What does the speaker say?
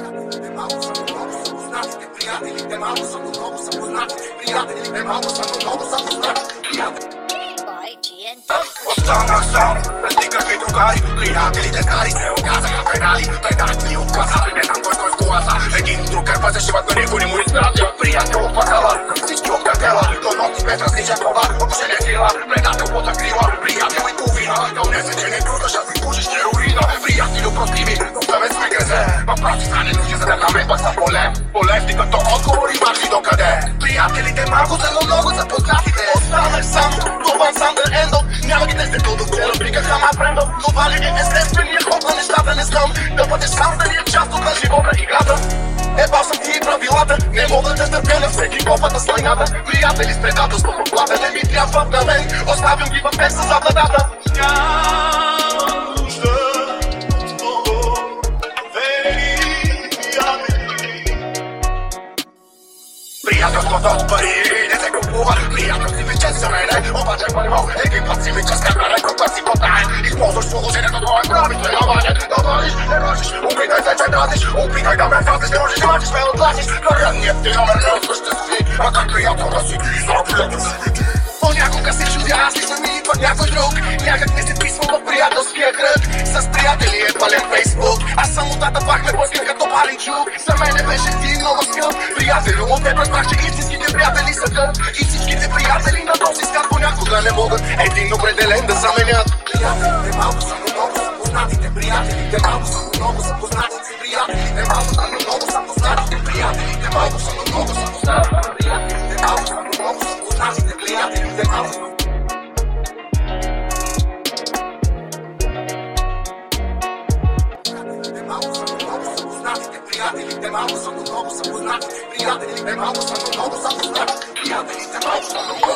Малко са много са познатите приятелите, малко са много са познати приятелите, малко са много са познати приятели. by GNT. Останах сам, без никакви другари Приятелите кари се оказаха пенали Предатели отказали, не знам кой кой в колата Един друг е пазешиват, но никой не му изпратил Приятел от пакала, Полезни като отговори, махи докъде Приятелите малко са, но много са познатите. Останах сам, това сам да ендо. Няма ги десет до вчера, викаха ма брендо. Но вали е естествения ход на нещата не знам. Да бъдеш сам да ни е част от на живота играта Ебал съм ти и правилата. Не мога да търпя на всеки копата с лайната Приятели с предателство по плата Не ми трябва на мен. Оставям ги в теб със Приятелството от пари не се купува Приятел си ми чест за мене Обаче първо екипът си ми чест Кара група си потае Използваш положението твое прави ваня да валиш, не можеш Опитай се, че дразиш Опитай да ме фазнеш Не можеш, мачиш, ме отласиш Кариерният ти номер не осъществи А как приятел да си ги изобилето си ти Понякога се чудя, аз ли съм и пък някой друг Някак не се писвам в приятелския кръг С приятели е пълен фейсбук Аз съм отдата пак ме блъскам като пален чук За мене беше ти много скъп Приятелю, от теб разбрах, че истинските приятели са гъб И всичките приятели на този свят понякога не могат Един определен да заменят Приятелите малко са, но много са познатите Приятелите малко са, но много са познатите Приятелите малко са, но много са познатите Приятелите малко са, но много са познатите Приятелите малко са, но много са познатите Приятелите малко са, Приятелите приятели, те малко са, но много са познати. Приятели, те малко са, но много са познати. Приятели, те малко са, но много